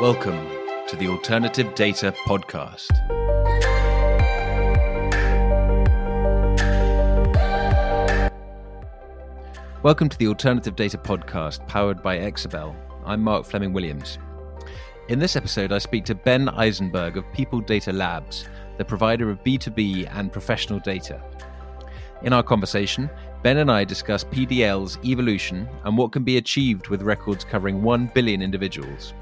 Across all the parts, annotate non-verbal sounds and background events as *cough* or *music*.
Welcome to the Alternative Data Podcast. Welcome to the Alternative Data Podcast powered by Exabel. I'm Mark Fleming Williams. In this episode, I speak to Ben Eisenberg of People Data Labs, the provider of B2B and professional data. In our conversation, Ben and I discuss PDL's evolution and what can be achieved with records covering 1 billion individuals.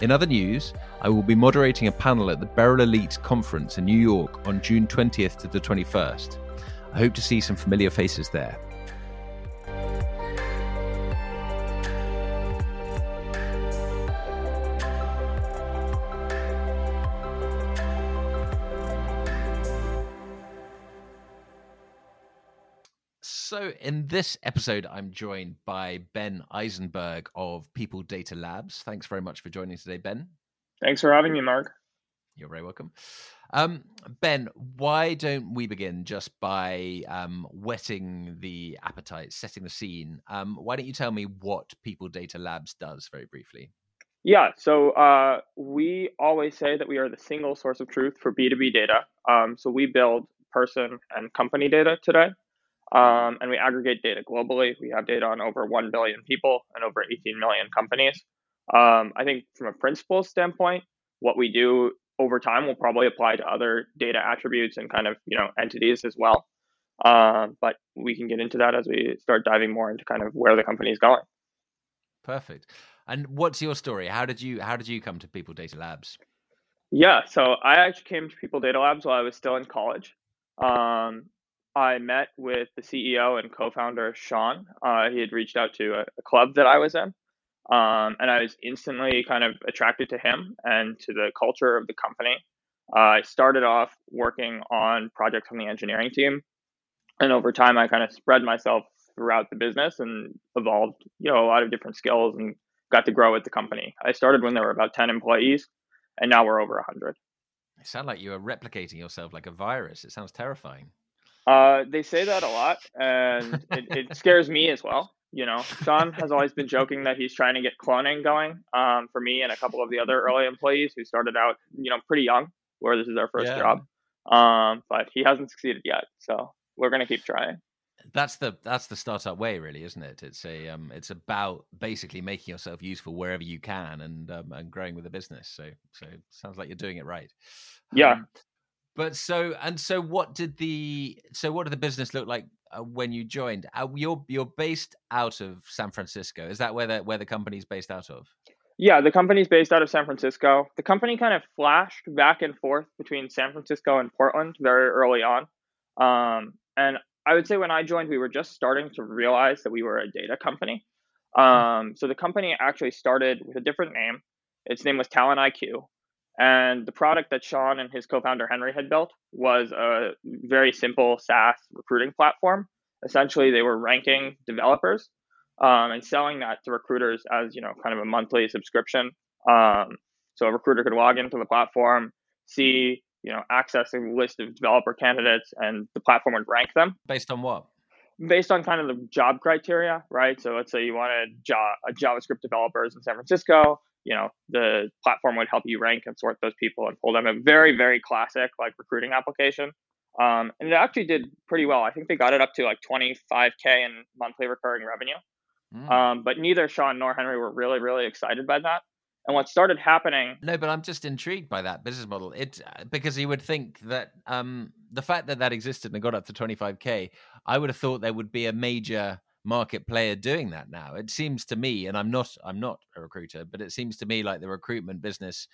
In other news, I will be moderating a panel at the Beryl Elite Conference in New York on June 20th to the 21st. I hope to see some familiar faces there. So, in this episode, I'm joined by Ben Eisenberg of People Data Labs. Thanks very much for joining today, Ben. Thanks for having me, Mark. You're very welcome. Um, ben, why don't we begin just by um, whetting the appetite, setting the scene? Um, why don't you tell me what People Data Labs does very briefly? Yeah, so uh, we always say that we are the single source of truth for B2B data. Um, so we build person and company data today. Um, and we aggregate data globally. We have data on over 1 billion people and over 18 million companies. Um, I think from a principle standpoint, what we do over time will probably apply to other data attributes and kind of you know entities as well. Um, but we can get into that as we start diving more into kind of where the company is going. Perfect. And what's your story? How did you how did you come to People Data Labs? Yeah, so I actually came to People Data Labs while I was still in college. Um, I met with the CEO and co-founder Sean. Uh, he had reached out to a, a, club that I was in, um, and I was instantly kind of attracted to him and to the culture of the company. Uh, I started off working on projects on the engineering team, and over time, I kind of spread myself throughout the business and evolved, you know, a lot of different skills and got to grow with the company. I started when there were about ten employees, and now we're over hundred. It sounds like you are replicating yourself like a virus. It sounds terrifying. Uh, they say that a lot, and *laughs* it, it, scares me as well. You know, Sean has always been joking that he's trying to get cloning going um, for me and a couple of the other early employees who started out, you know, pretty young, where this is their first yeah. job. Um, but he hasn't succeeded yet, so we're gonna keep trying. That's the that's the startup way, really, isn't it? It's a um, it's about basically making yourself useful wherever you can and um, and growing with the business. So so sounds like you're doing it right. Yeah. Um, but so and so, what did the so what did the business look like uh, when you joined? Uh, you're you're based out of San Francisco. Is that where the where the company's based out of? Yeah, the company's based out of San Francisco. The company kind of flashed back and forth between San Francisco and Portland very early on. Um, and I would say when I joined, we were just starting to realize that we were a data company. Hmm. Um, so the company actually started with a different name. Its name was Talent IQ, and the product that Sean and his co founder Henry had built was a very simple SaaS recruiting platform. Essentially, they were ranking developers um, and selling that to recruiters as you know kind of a monthly subscription. Um, so a recruiter could log into the platform, see you know access a list of developer candidates, and the platform would rank them based on what? Based on kind of the job criteria, right? So let's say you wanted a JavaScript developers in San Francisco you know the platform would help you rank and sort those people and pull them. A very very classic like recruiting application. Um, and it actually did pretty well. I think they got it up to like 25k in monthly recurring revenue. Mm. um, but neither sean nor henry were really really excited by that. And what started happening no but i'm just intrigued by that business model. It because you would think that um, the fact that that existed and got up to 25k i would have thought there would be a major market player doing that now. It seems to me, and I'm not I'm not a recruiter, but it seems to me like the recruitment business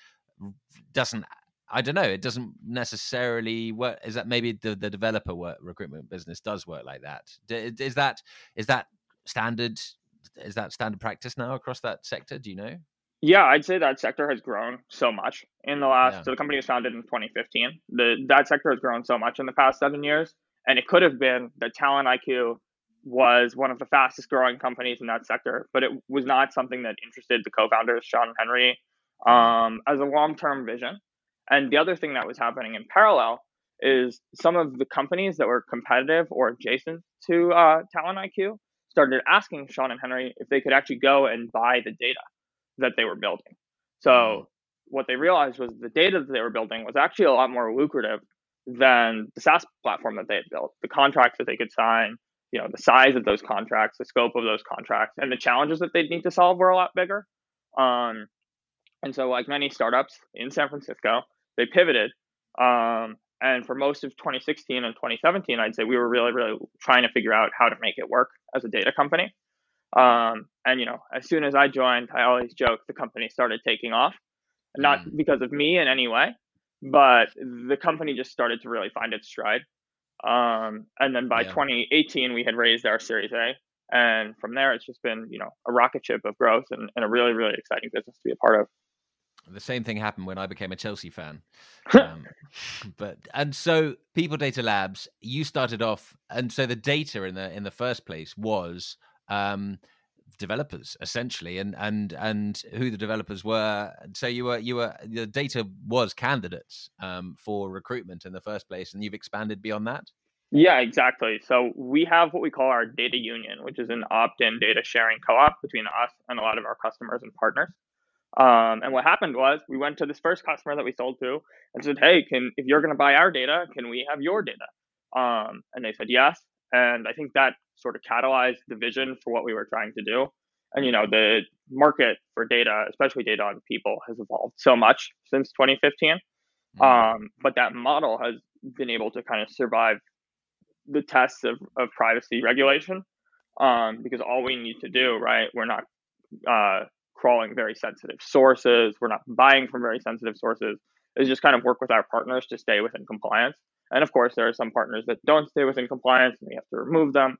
doesn't. I don't know. It doesn't necessarily work. Is that maybe the, the developer work recruitment business does work like that? Is that is that standard? Is that standard practice now across that sector? Do you know? Yeah, I'd say that sector has grown so much in the last. Yeah. So the company was founded in 2015. The that sector has grown so much in the past seven years, and it could have been the talent IQ was one of the fastest growing companies in that sector, but it was not something that interested the co-founders, Sean and Henry, um, as a long-term vision. And the other thing that was happening in parallel is some of the companies that were competitive or adjacent to uh, Talent IQ started asking Sean and Henry if they could actually go and buy the data that they were building. So mm-hmm. what they realized was the data that they were building was actually a lot more lucrative than the SaaS platform that they had built. The contracts that they could sign, you know, the size of those contracts, the scope of those contracts, and the challenges that they'd need to solve were a lot bigger. Um, and so, like many startups in San Francisco, they pivoted. Um, and for most of 2016 and 2017, I'd say we were really, really trying to figure out how to make it work as a data company. Um, and you know, as soon as I joined, I always joke the company started taking off, not mm. because of me in any way, but the company just started to really find its stride. Um, and then by yeah. 2018, we had raised our Series A, and from there, it's just been you know a rocket ship of growth and, and a really, really exciting business to be a part of. The same thing happened when I became a Chelsea fan. *laughs* Um, *laughs* but and so People Data Labs, you started off, and so the data in the in the first place was um, developers essentially, and and and who the developers were. So you were you were the data was candidates um, for recruitment in the first place, and you've expanded beyond that. Yeah, exactly. So we have what we call our data union, which is an opt-in data sharing co-op between us and a lot of our customers and partners. Um, and what happened was we went to this first customer that we sold to and said, "Hey, can if you're going to buy our data, can we have your data?" Um, and they said yes. And I think that sort of catalyzed the vision for what we were trying to do. And you know, the market for data, especially data on people, has evolved so much since 2015. Mm-hmm. Um, but that model has been able to kind of survive the tests of, of privacy regulation um, because all we need to do, right? We're not uh, crawling very sensitive sources. We're not buying from very sensitive sources. Is just kind of work with our partners to stay within compliance. And of course, there are some partners that don't stay within compliance, and we have to remove them.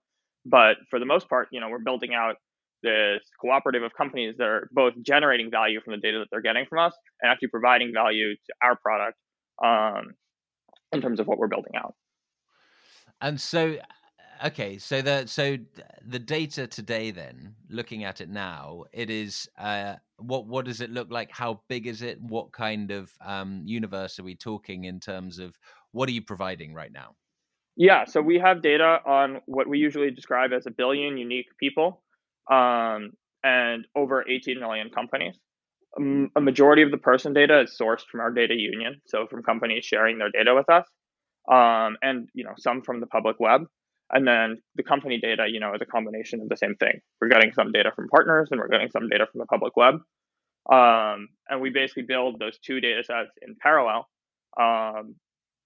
But for the most part, you know, we're building out this cooperative of companies that are both generating value from the data that they're getting from us and actually providing value to our product um, in terms of what we're building out. And so okay so the so the data today then looking at it now it is uh what what does it look like? How big is it? What kind of um universe are we talking in terms of what are you providing right now? Yeah so we have data on what we usually describe as a billion unique people um and over 18 million companies. A majority of the person data is sourced from our data union so from companies sharing their data with us um, and you know some from the public web and then the company data, you know, is a combination of the same thing. We're getting some data from partners and we're getting some data from the public web. Um, and we basically build those two data sets in parallel um,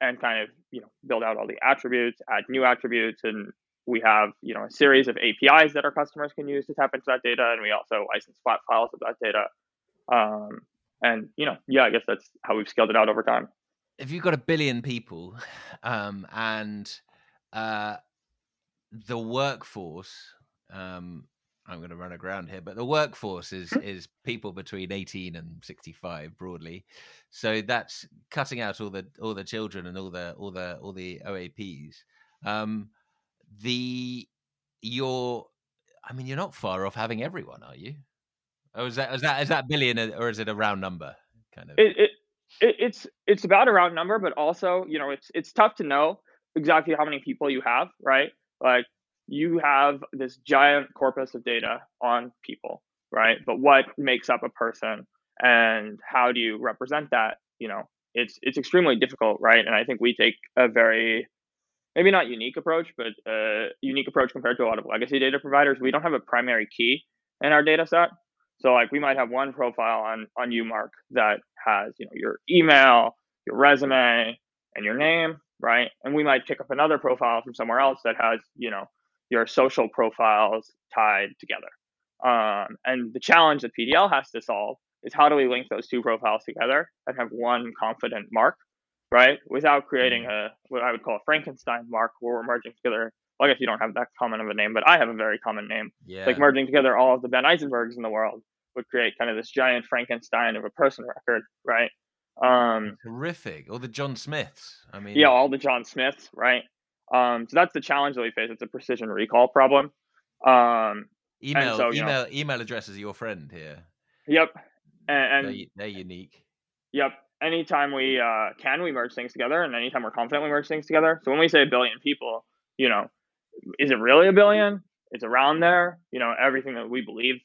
and kind of, you know, build out all the attributes, add new attributes. And we have, you know, a series of APIs that our customers can use to tap into that data. And we also license flat files of that data. Um, and, you know, yeah, I guess that's how we've scaled it out over time. If you've got a billion people *sighs* um, and uh, the workforce um, I'm going to run aground here, but the workforce is mm-hmm. is people between 18 and 65 broadly. So that's cutting out all the all the children and all the all the all the OAPs. Um, the you're, I mean, you're not far off having everyone, are you? Or is that is that is that billion or is it a round number? Kind of. It, it, it it's it's about a round number, but also you know it's it's tough to know exactly how many people you have, right? Like you have this giant corpus of data on people, right? But what makes up a person and how do you represent that? You know, it's it's extremely difficult, right? And I think we take a very maybe not unique approach, but a unique approach compared to a lot of legacy data providers. We don't have a primary key in our data set. So like we might have one profile on on you, Mark, that has, you know, your email, your resume, and your name, right? And we might pick up another profile from somewhere else that has, you know, your social profiles tied together. Um, and the challenge that PDL has to solve is how do we link those two profiles together and have one confident mark, right? Without creating mm-hmm. a what I would call a Frankenstein mark where we're merging together. Well, I guess you don't have that common of a name, but I have a very common name. Yeah. Like merging together all of the Ben Eisenbergs in the world would create kind of this giant Frankenstein of a person record, right? Um, Terrific. All the John Smiths. I mean, yeah, all the John Smiths, right? Um, so that's the challenge that we face. It's a precision recall problem. Um, email, so, email, know, email address is your friend here. Yep, and, and they're, they're, unique. Yep. Anytime we uh, can, we merge things together, and anytime we're confident, we merge things together. So when we say a billion people, you know, is it really a billion? It's around there. You know, everything that we believe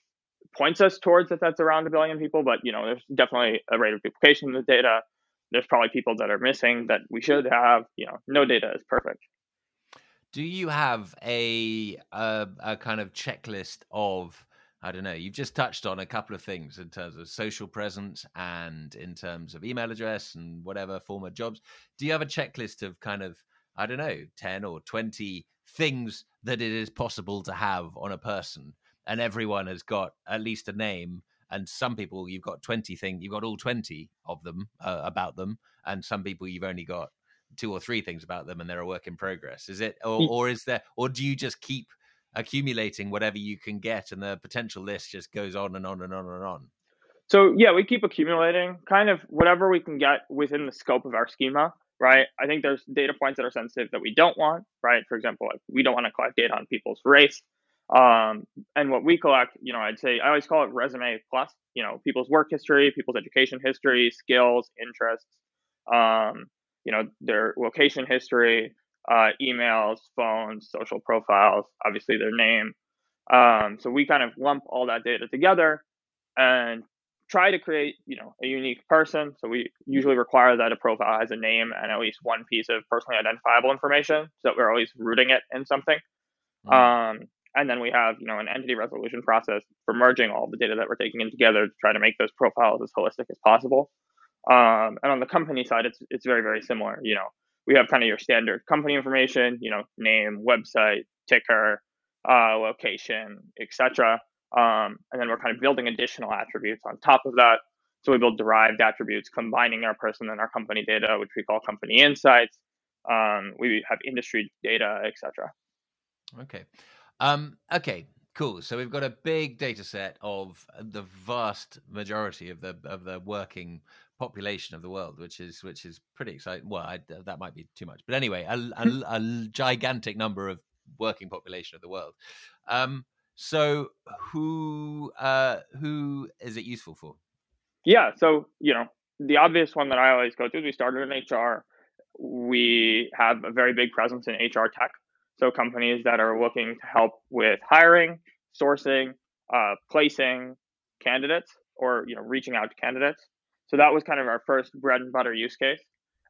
points us towards that that's around a billion people, but you know, there's definitely a rate of duplication in the data. There's probably people that are missing that we should have. You know, no data is perfect. Do you have a a, a kind of checklist of I don't know. You've just touched on a couple of things in terms of social presence and in terms of email address and whatever former jobs. Do you have a checklist of kind of I don't know, 10 or 20 things that it is possible to have on a person. And everyone has got at least a name. And some people you've got 20 things, you've got all 20 of them uh, about them. And some people you've only got two or three things about them and they're a work in progress. Is it, or, or is there, or do you just keep accumulating whatever you can get and the potential list just goes on and on and on and on? So yeah, we keep accumulating kind of whatever we can get within the scope of our schema right? I think there's data points that are sensitive that we don't want, right? For example, like we don't want to collect data on people's race. Um, and what we collect, you know, I'd say I always call it resume plus, you know, people's work history, people's education history, skills, interests, um, you know, their location history, uh, emails, phones, social profiles, obviously their name. Um, so we kind of lump all that data together and try to create, you know, a unique person. So we usually require that a profile has a name and at least one piece of personally identifiable information, so that we're always rooting it in something. Mm. Um, and then we have, you know, an entity resolution process for merging all the data that we're taking in together to try to make those profiles as holistic as possible. Um, and on the company side, it's it's very very similar. You know, we have kind of your standard company information, you know, name, website, ticker, uh, location, etc. Um, and then we're kind of building additional attributes on top of that. So we build derived attributes combining our person and our company data, which we call company insights. Um, we have industry data, etc. Okay. Um, okay. Cool. So we've got a big data set of the vast majority of the of the working population of the world, which is which is pretty exciting. Well, I, that might be too much, but anyway, a, a, *laughs* a gigantic number of working population of the world. Um, so who uh, who is it useful for? Yeah, so you know the obvious one that I always go to is we started in HR. We have a very big presence in HR tech. So companies that are looking to help with hiring, sourcing, uh, placing candidates, or you know reaching out to candidates. So that was kind of our first bread and butter use case.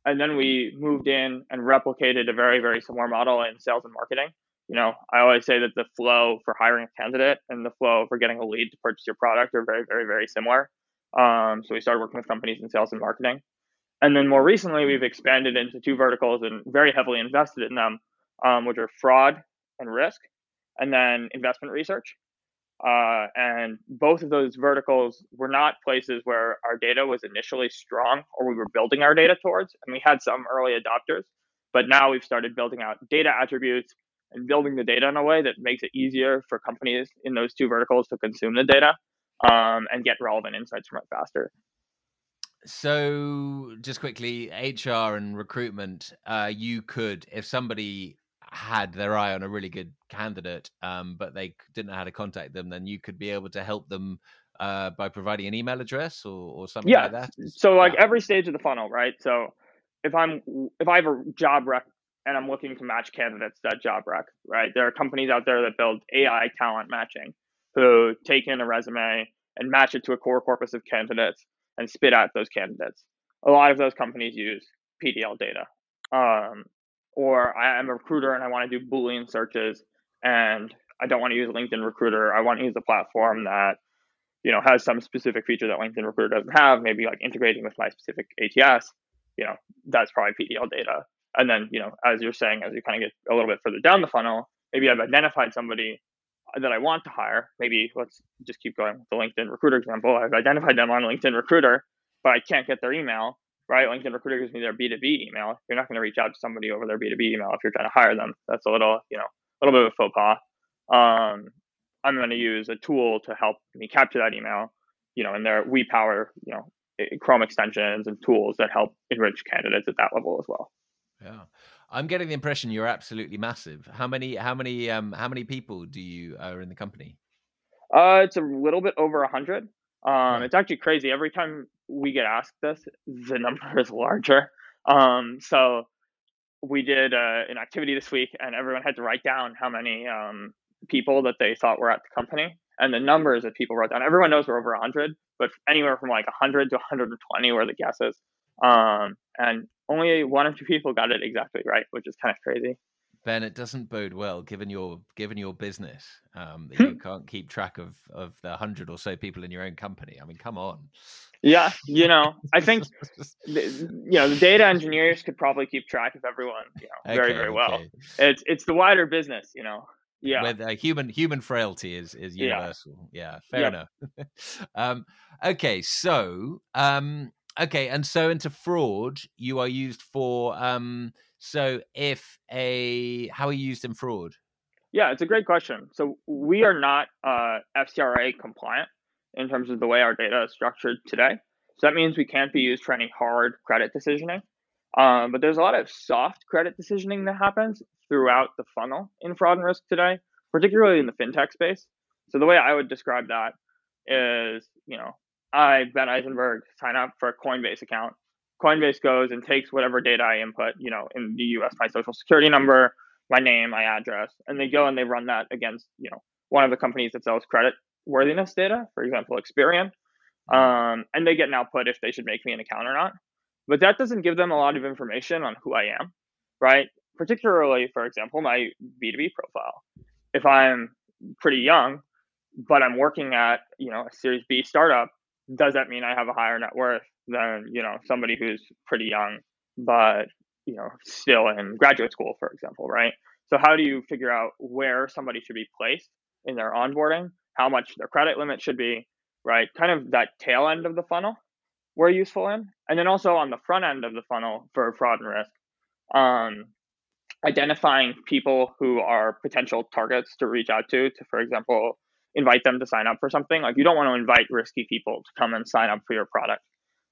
And then we moved in and replicated a very, very similar model in sales and marketing you know, I always say that the flow for hiring a candidate and the flow for getting a lead to purchase your product are very, very, very similar. Um, so we started working with companies in sales and marketing. And then more recently, we've expanded into two verticals and very heavily invested in them, um, which are fraud and risk, and then investment research. Uh, and both of those verticals were not places where our data was initially strong or we were building our data towards. And we had some early adopters, but now we've started building out data attributes and building the data in a way that makes it easier for companies in those two verticals to consume the data um, and get relevant insights from it faster. So, just quickly, HR and recruitment, uh, you could, if somebody had their eye on a really good candidate, um, but they didn't know how to contact them, then you could be able to help them uh, by providing an email address or, or something yeah. like that. So, like yeah. every stage of the funnel, right? So, if I'm if I have a job rec and I'm looking to match candidates that job rec, right? There are companies out there that build AI talent matching who take in a resume and match it to a core corpus of candidates and spit out those candidates. A lot of those companies use PDL data. Um, or I am a recruiter and I want to do Boolean searches and I don't want to use LinkedIn Recruiter. I want to use a platform that, you know, has some specific feature that LinkedIn Recruiter doesn't have, maybe like integrating with my specific ATS. You know, that's probably PDL data. And then, you know, as you're saying, as you kind of get a little bit further down the funnel, maybe I've identified somebody that I want to hire. Maybe let's just keep going with the LinkedIn recruiter example. I've identified them on LinkedIn recruiter, but I can't get their email, right? LinkedIn recruiter gives me their B2B email. You're not going to reach out to somebody over their B2B email if you're trying to hire them. That's a little, you know, a little bit of a faux pas. Um, I'm going to use a tool to help me capture that email, you know, and there we power, you know, Chrome extensions and tools that help enrich candidates at that level as well. Yeah. I'm getting the impression you're absolutely massive. How many how many um how many people do you are in the company? Uh it's a little bit over a hundred. Um it's actually crazy. Every time we get asked this, the *laughs* number is larger. Um so we did uh, an activity this week and everyone had to write down how many um people that they thought were at the company and the numbers that people wrote down. Everyone knows we're over 100, but anywhere from like 100 to 120 were the guesses. Um, and only one or two people got it exactly right, which is kind of crazy. Ben, it doesn't bode well given your given your business um, that you *laughs* can't keep track of of the hundred or so people in your own company. I mean, come on. Yeah, you know, I think *laughs* you know the data engineers could probably keep track of everyone, you know, okay, very very well. Okay. It's it's the wider business, you know. Yeah, with uh, human human frailty is is universal. Yeah, yeah fair yep. enough. *laughs* um, okay, so um, okay, and so into fraud, you are used for um so if a how are you used in fraud? Yeah, it's a great question. So we are not uh, FCRA compliant in terms of the way our data is structured today. So that means we can't be used for any hard credit decisioning. Um, but there's a lot of soft credit decisioning that happens throughout the funnel in fraud and risk today, particularly in the fintech space. So the way I would describe that is, you know, I, Ben Eisenberg, sign up for a Coinbase account. Coinbase goes and takes whatever data I input, you know, in the US, my social security number, my name, my address, and they go and they run that against, you know, one of the companies that sells credit worthiness data, for example, Experian. Mm-hmm. Um, and they get an output if they should make me an account or not. But that doesn't give them a lot of information on who I am, right? Particularly, for example, my B2B profile. If I'm pretty young, but I'm working at, you know, a Series B startup, does that mean I have a higher net worth than you know somebody who's pretty young but you know still in graduate school for example right? So how do you figure out where somebody should be placed in their onboarding how much their credit limit should be right? Kind of that tail end of the funnel we're useful in. And then also on the front end of the funnel for fraud and risk um, identifying people who are potential targets to reach out to to for example invite them to sign up for something like you don't want to invite risky people to come and sign up for your product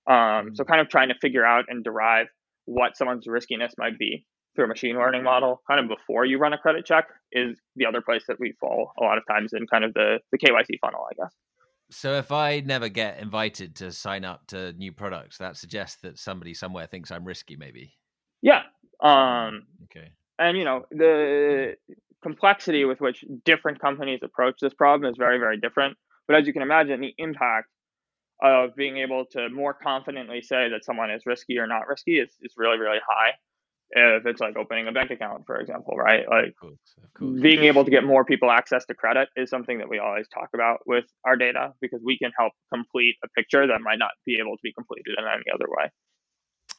um, so kind of trying to figure out and derive what someone's riskiness might be through a machine learning model, kind of before you run a credit check, is the other place that we fall a lot of times in kind of the, the KYC funnel, I guess. So if I never get invited to sign up to new products, that suggests that somebody somewhere thinks I'm risky, maybe. Yeah. Um, okay. And you know the complexity with which different companies approach this problem is very, very different. But as you can imagine, the impact of being able to more confidently say that someone is risky or not risky is, is really, really high. If it's like opening a bank account, for example, right? Like of course, of course. being able to get more people access to credit is something that we always talk about with our data because we can help complete a picture that might not be able to be completed in any other way.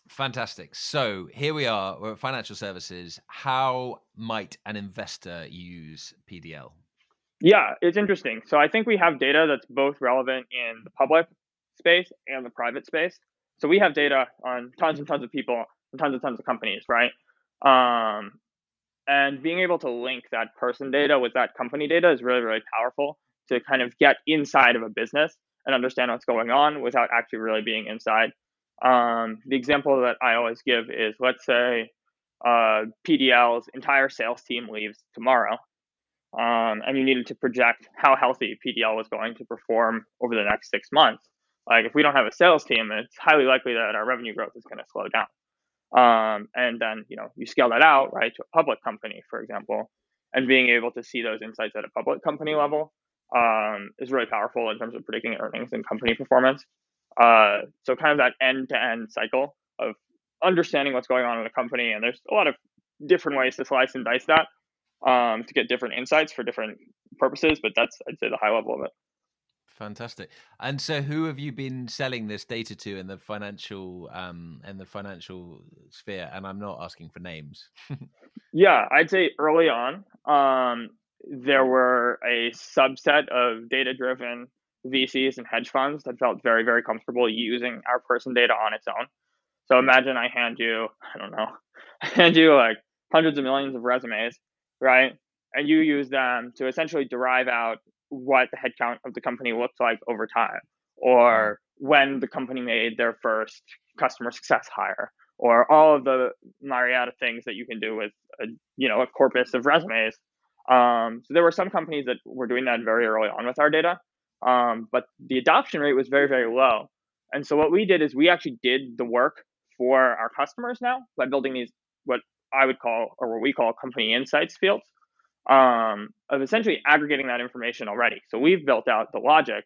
Fantastic. So here we are, we're at financial services. How might an investor use PDL? Yeah, it's interesting. So I think we have data that's both relevant in the public space and the private space. So we have data on tons and tons of people and tons and tons of companies, right? Um, and being able to link that person data with that company data is really, really powerful to kind of get inside of a business and understand what's going on without actually really being inside. Um, the example that I always give is let's say uh, PDL's entire sales team leaves tomorrow, um, and you needed to project how healthy PDL was going to perform over the next six months. Like if we don't have a sales team, it's highly likely that our revenue growth is going to slow down. Um, and then you know you scale that out right to a public company, for example, and being able to see those insights at a public company level um, is really powerful in terms of predicting earnings and company performance. Uh, so kind of that end-to-end cycle of understanding what's going on in the company, and there's a lot of different ways to slice and dice that um, to get different insights for different purposes. But that's I'd say the high level of it. Fantastic. And so, who have you been selling this data to in the financial um, in the financial sphere? And I'm not asking for names. *laughs* yeah, I'd say early on, um, there were a subset of data-driven VCs and hedge funds that felt very, very comfortable using our person data on its own. So imagine I hand you, I don't know, *laughs* I hand you like hundreds of millions of resumes, right? And you use them to essentially derive out what the headcount of the company looked like over time, or when the company made their first customer success hire, or all of the myriad of things that you can do with a, you know a corpus of resumes. Um, so there were some companies that were doing that very early on with our data, um, but the adoption rate was very very low. And so what we did is we actually did the work for our customers now by building these what I would call or what we call company insights fields. um, of essentially aggregating that information already. So we've built out the logic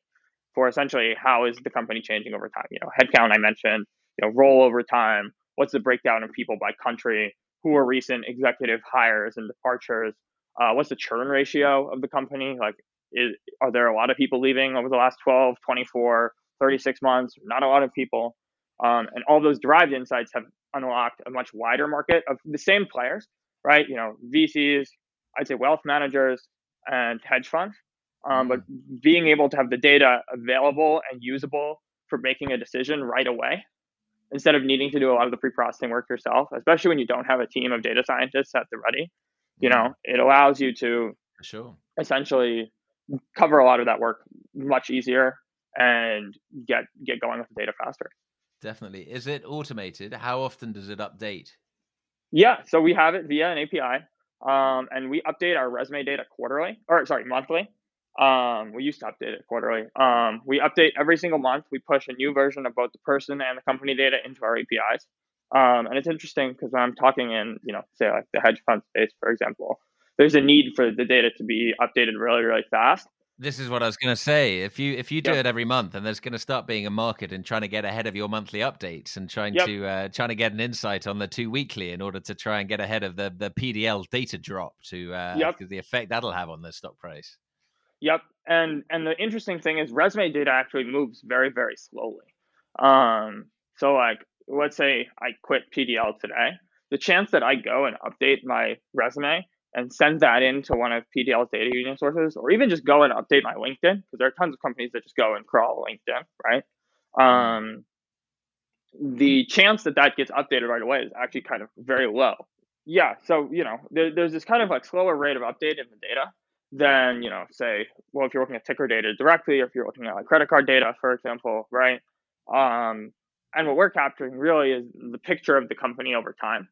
for essentially how is the company changing over time. You know, headcount I mentioned, you know, roll over time, what's the breakdown of people by country, who are recent executive hires and departures, uh, what's the churn ratio of the company, like is, are there a lot of people leaving over the last 12, 24, 36 months? Not a lot of people. Um, and all those derived insights have unlocked a much wider market of the same players, right? You know, VCs, I'd say wealth managers and hedge funds. Um, but mm. being able to have the data available and usable for making a decision right away instead of needing to do a lot of the pre-processing work yourself, especially when you don't have a team of data scientists at the ready, you know, it allows you to sure. essentially cover a lot of that work much easier and get get going with the data faster. Definitely. Is it automated? How often does it update? Yeah, so we have it via an API, um, and we update our resume data quarterly, or sorry, monthly. Um, we used to update it quarterly. Um, we update every single month. We push a new version of both the person and the company data into our APIs. Um, and it's interesting because I'm talking in, you know, say like the hedge fund space, for example, there's a need for the data to be updated really, really fast. This is what I was going to say. If you if you do yep. it every month, and there's going to start being a market and trying to get ahead of your monthly updates and trying yep. to uh, trying to get an insight on the two weekly in order to try and get ahead of the the PDL data drop to uh, yep. the effect that'll have on the stock price. Yep, and and the interesting thing is resume data actually moves very very slowly. Um, so like let's say I quit PDL today, the chance that I go and update my resume and send that into one of PDL's data union sources, or even just go and update my LinkedIn, because there are tons of companies that just go and crawl LinkedIn, right? Um, the chance that that gets updated right away is actually kind of very low. Yeah, so you know, there, there's this kind of like slower rate of update in the data than you know, say, well, if you're looking at ticker data directly, or if you're looking at like credit card data, for example, right? Um, and what we're capturing really is the picture of the company over time.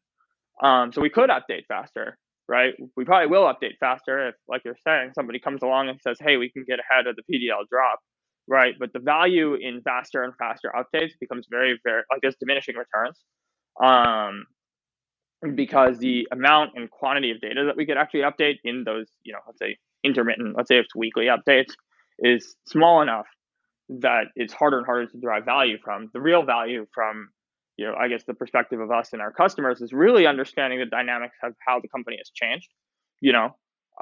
Um, so we could update faster, right? We probably will update faster if, like you're saying, somebody comes along and says, hey, we can get ahead of the PDL drop, right? But the value in faster and faster updates becomes very, very, like there's diminishing returns. Um, because the amount and quantity of data that we could actually update in those, you know, let's say intermittent, let's say it's weekly updates, is small enough that it's harder and harder to derive value from. The real value from you know, I guess the perspective of us and our customers is really understanding the dynamics of how the company has changed, you know,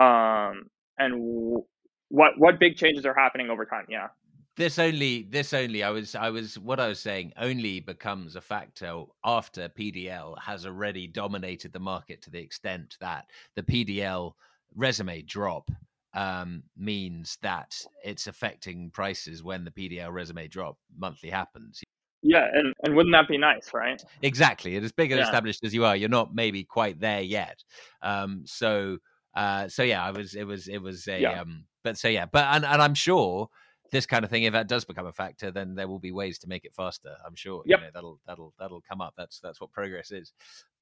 um, and w- what what big changes are happening over time. Yeah. This only, this only, I was, I was, what I was saying only becomes a factor after PDL has already dominated the market to the extent that the PDL resume drop um, means that it's affecting prices when the PDL resume drop monthly happens. Yeah, and, and wouldn't that be nice, right? Exactly. And as big and yeah. established as you are, you're not maybe quite there yet. Um, so uh, so yeah, I was it was it was a yeah. um, but so yeah, but and, and I'm sure this kind of thing, if that does become a factor, then there will be ways to make it faster. I'm sure. Yep. You know, that'll that'll that'll come up. That's that's what progress is.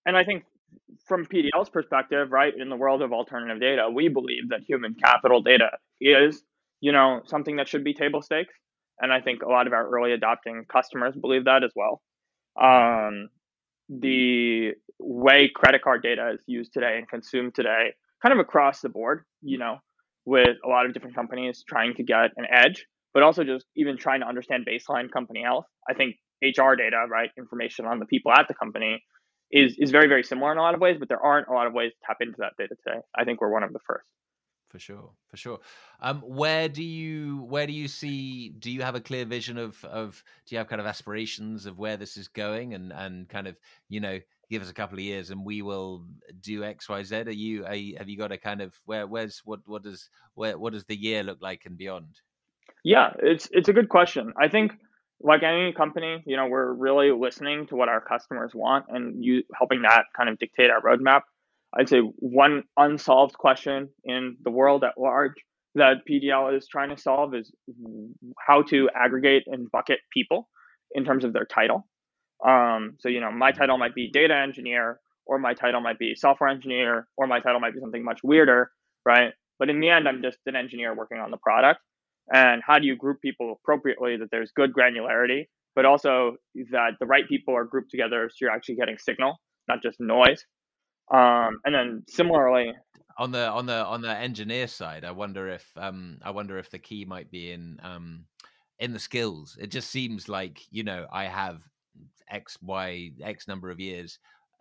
And I think from PDL's perspective, right, in the world of alternative data, we believe that human capital data is, you know, something that should be table stakes. And I think a lot of our early adopting customers believe that as well. Um, the way credit card data is used today and consumed today, kind of across the board, you know, with a lot of different companies trying to get an edge, but also just even trying to understand baseline company health. I think HR data, right, information on the people at the company is is very very similar in a lot of ways, but there aren't a lot of ways to tap into that data today. I think we're one of the first for sure for sure. Um where do you where do you see do you have a clear vision of of do you have kind of aspirations of where this is going and and kind of you know give us a couple of years and we will do x y z? Are you, are you have you got a kind of where where's what what does where what does the year look like and beyond? Yeah it's it's a good question. I think like any company you know we're really listening to what our customers want and you helping that kind of dictate our roadmap I'd say one unsolved question in the world at large that PDL is trying to solve is how to aggregate and bucket people in terms of their title. Um, so, you know, my title might be data engineer, or my title might be software engineer, or my title might be something much weirder, right? But in the end, I'm just an engineer working on the product. And how do you group people appropriately that there's good granularity, but also that the right people are grouped together so you're actually getting signal, not just noise? Um, and then similarly, on the on the on the engineer side, I wonder if um I wonder if the key might be in um in the skills. It just seems like you know I have X Y X number of years,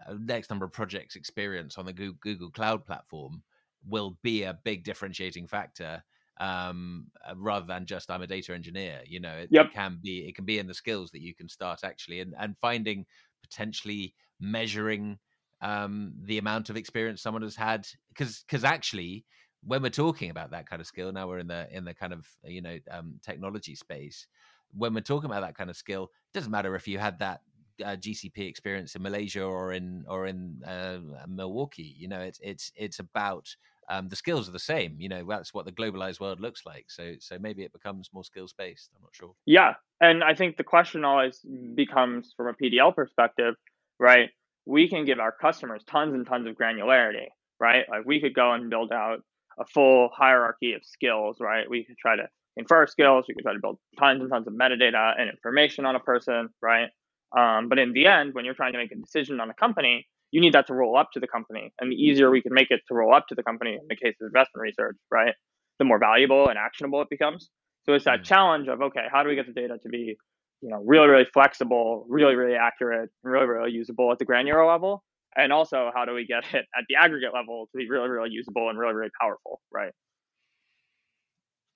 uh, X number of projects experience on the Google, Google Cloud platform will be a big differentiating factor um, uh, rather than just I'm a data engineer. You know, it, yep. it, can be it can be in the skills that you can start actually and and finding potentially measuring um, the amount of experience someone has had because because actually when we're talking about that kind of skill now we're in the in the kind of you know um, technology space when we're talking about that kind of skill it doesn't matter if you had that uh, GCP experience in Malaysia or in or in uh, Milwaukee you know it's it's it's about um, the skills are the same you know that's what the globalized world looks like so so maybe it becomes more skills based i'm not sure. Yeah and i think the question always becomes from a pdl perspective right we can give our customers tons and tons of granularity, right? Like we could go and build out a full hierarchy of skills, right? We could try to infer skills, we could try to build tons and tons of metadata and information on a person, right? Um, but in the end, when you're trying to make a decision on a company, you need that to roll up to the company. And the easier we can make it to roll up to the company in the case of investment research, right? The more valuable and actionable it becomes. So it's that mm-hmm. challenge of okay, how do we get the data to be you know, really, really flexible, really, really accurate, really, really usable at the granular level. And also, how do we get it at the aggregate level to be really, really usable and really, really powerful, right?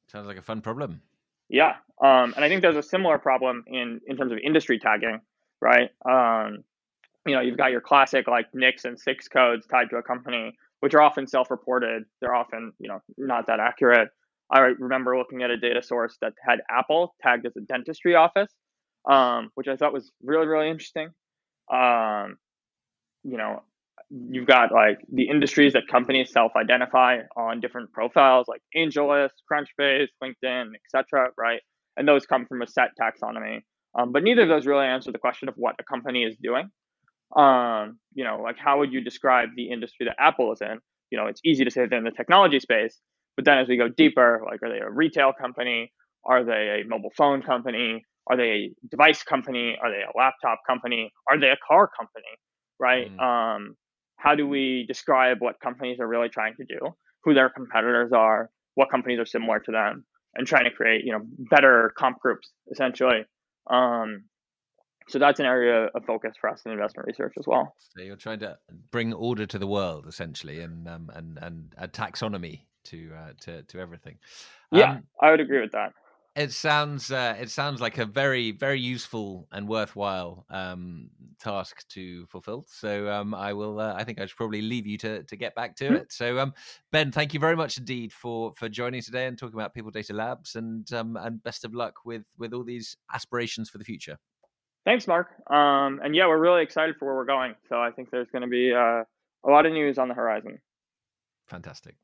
Sounds like a fun problem. Yeah, um, and I think there's a similar problem in in terms of industry tagging, right? Um, you know, you've got your classic like NAICS and SIC codes tied to a company, which are often self-reported. They're often, you know, not that accurate. I remember looking at a data source that had Apple tagged as a dentistry office, um, which I thought was really, really interesting. Um, you know, you've got like the industries that companies self-identify on different profiles, like AngelList, Crunchbase, LinkedIn, etc. Right, and those come from a set taxonomy. Um, but neither of those really answer the question of what a company is doing. Um, you know, like how would you describe the industry that Apple is in? You know, it's easy to say they're in the technology space, but then as we go deeper, like are they a retail company? Are they a mobile phone company? Are they a device company? Are they a laptop company? Are they a car company? Right? Mm. Um, how do we describe what companies are really trying to do, who their competitors are, what companies are similar to them, and trying to create you know better comp groups essentially. Um, so that's an area of focus for us in investment research as well. So you're trying to bring order to the world essentially, and um, and and a taxonomy to uh, to to everything. Um, yeah, I would agree with that. It sounds uh, it sounds like a very very useful and worthwhile um, task to fulfill. So um, I will. Uh, I think I should probably leave you to to get back to mm-hmm. it. So um, Ben, thank you very much indeed for for joining today and talking about People Data Labs and um, and best of luck with with all these aspirations for the future. Thanks, Mark. Um, and yeah, we're really excited for where we're going. So I think there's going to be uh, a lot of news on the horizon. Fantastic.